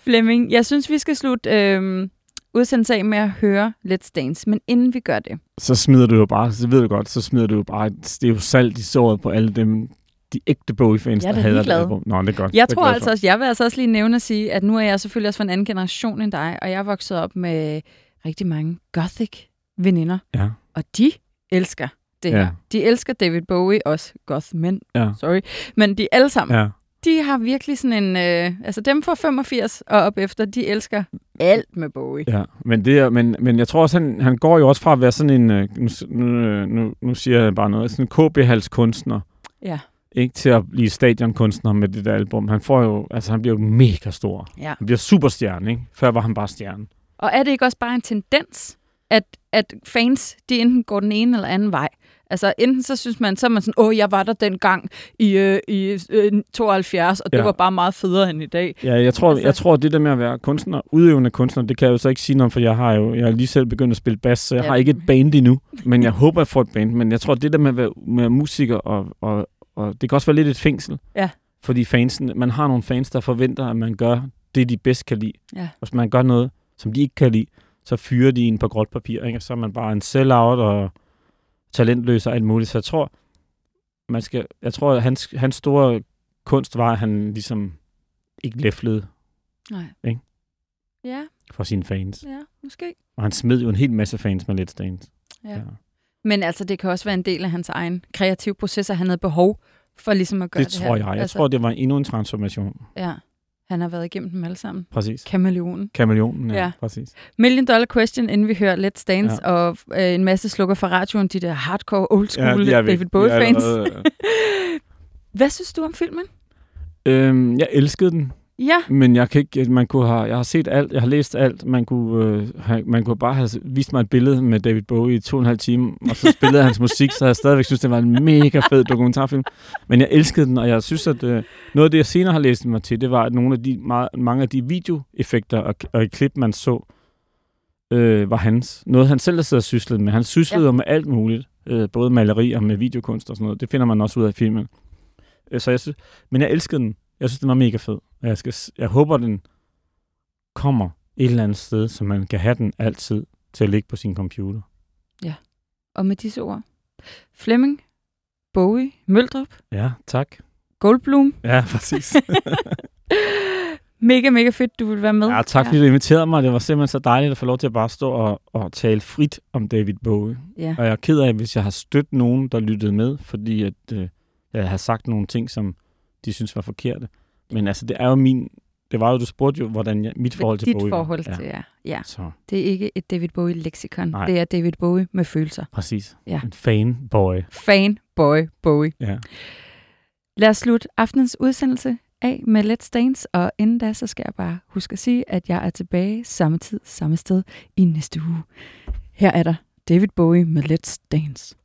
Flemming, jeg synes, vi skal slutte øh, udsendelsen af med at høre Let's Dance. Men inden vi gør det,
Så smider du jo bare, så ved du godt, så smider du jo bare, det er jo salt i såret på alle dem, de ægte Bowie-fans,
er
der hader det album. Nå, det er godt.
jeg
Det
tror altså også, jeg vil altså også lige nævne at sige, at nu er jeg selvfølgelig også fra en anden generation end dig, og jeg er vokset op med rigtig mange gothic-veninder,
Ja,
og de elsker det her.
Ja.
De elsker David Bowie, også goth men
ja,
sorry, men de alle sammen,
ja.
De har virkelig sådan en, øh, altså dem fra 85 og op efter, de elsker alt med Bowie.
Ja, men, det er, men, men jeg tror også, han, han går jo også fra at være sådan en, øh, nu, nu, nu, nu siger jeg bare noget, sådan en KB-halskunstner,
Ja,
ikke til at blive stadionkunstner med det der album. Han får jo, altså han bliver jo mega stor.
ja.
Han bliver superstjerne, ikke? Før var han bare stjerne.
Og er det ikke også bare en tendens, at, at fans, de enten går den ene eller anden vej? Altså, enten så synes man, så er man sådan, åh, jeg var der dengang i, øh, i øh, 72, og det
Ja.
var bare meget federe end i dag.
Ja, jeg tror,
Altså-
jeg tror, det der med at være kunstner, udøvende kunstner, det kan jeg jo så ikke sige noget, for jeg har jo jeg har lige selv begyndt at spille bas, så jeg
Ja.
har ikke et band endnu. Men jeg håber, jeg får et band. Men jeg tror, det der med at være med musiker, og, og, og det kan også være lidt et fængsel.
Ja.
Fordi fansen, man har nogle fans, der forventer, at man gør det, de bedst kan lide.
Ja.
Hvis man gør noget, som de ikke kan lide, så fyrer de en på gråt papir, ikke? Og så er man bare en sell-out og talentløs og alt muligt. Så jeg tror, man skal, jeg tror, at hans, hans store kunst var, at han ligesom ikke læflede
Nej.
Ikke?
Ja,
for sine fans.
ja, måske.
Og han smed jo en hel masse fans med Let's Dance.
Ja. Men altså, det kan også være en del af hans egen kreative proces, at han havde behov for ligesom at gøre
Det
det,
tror
her.
jeg. Jeg
altså,
tror, det var endnu en transformation.
Ja, han har været igennem dem alle sammen.
Præcis.
Kameleonen.
Kameleonen, ja,
Ja.
ja. præcis.
Million dollar question, inden vi hører Let's Dance,
Ja.
og øh, en masse slukker fra radioen, de der hardcore, old school
væk.
David Bowie-fans.
De er allerede-
Hvad synes du om filmen?
øhm, jeg elskede den,
Ja,
men jeg kan ikke, man kunne have, jeg har set alt, jeg har læst alt. Man kunne, øh, have, man kunne bare have vist mig et billede med David Bowie i to og en halv time, og så spillede hans musik, så jeg stadigvæk synes, det var en mega fed dokumentarfilm. Men jeg elskede den, og jeg synes, at øh, noget af det, jeg senere har læst mig til, det var, at nogle af de, meget, mange af de videoeffekter og, og klip, man så, øh, var hans. Noget, han selv og syslet med. Han syslede
Ja.
ja. med alt muligt. Øh, både maleri og med videokunst og sådan noget. Det finder man også ud af i filmen. Øh, så jeg synes, men jeg elskede den. Jeg synes, den var mega fed. Jeg, skal, jeg håber, den kommer et eller andet sted, så man kan have den altid til at ligge på sin computer.
og med disse ord. Flemming, Bowie, Møldrup,
Ja, tak.
Goldblum.
Ja, præcis.
Mega, mega fedt, du vil være med.
ja, tak fordi du inviterede mig. Det var simpelthen så dejligt at få lov til at bare stå og, og tale frit om David Bowie.
Ja.
Og jeg er ked af, hvis jeg har stødt nogen, der lyttede med, fordi at, øh, jeg har sagt nogle ting, som de synes var forkerte. Men altså, det er jo min... Det var jo, du spurgte jo, hvordan jeg, mit forhold til
Dit
Bowie
forhold
var.
til, ja. ja.
Så
Det er ikke et David Bowie-leksikon. Det er David Bowie med følelser.
præcis.
Ja.
En fanboy.
Fan, boy, Bowie.
Ja.
Lad os slutte aftenens udsendelse af med Let's Dance, og inden da, så skal jeg bare huske at sige, at jeg er tilbage samme tid, samme sted i næste uge. Her er der David Bowie med Let's Dance.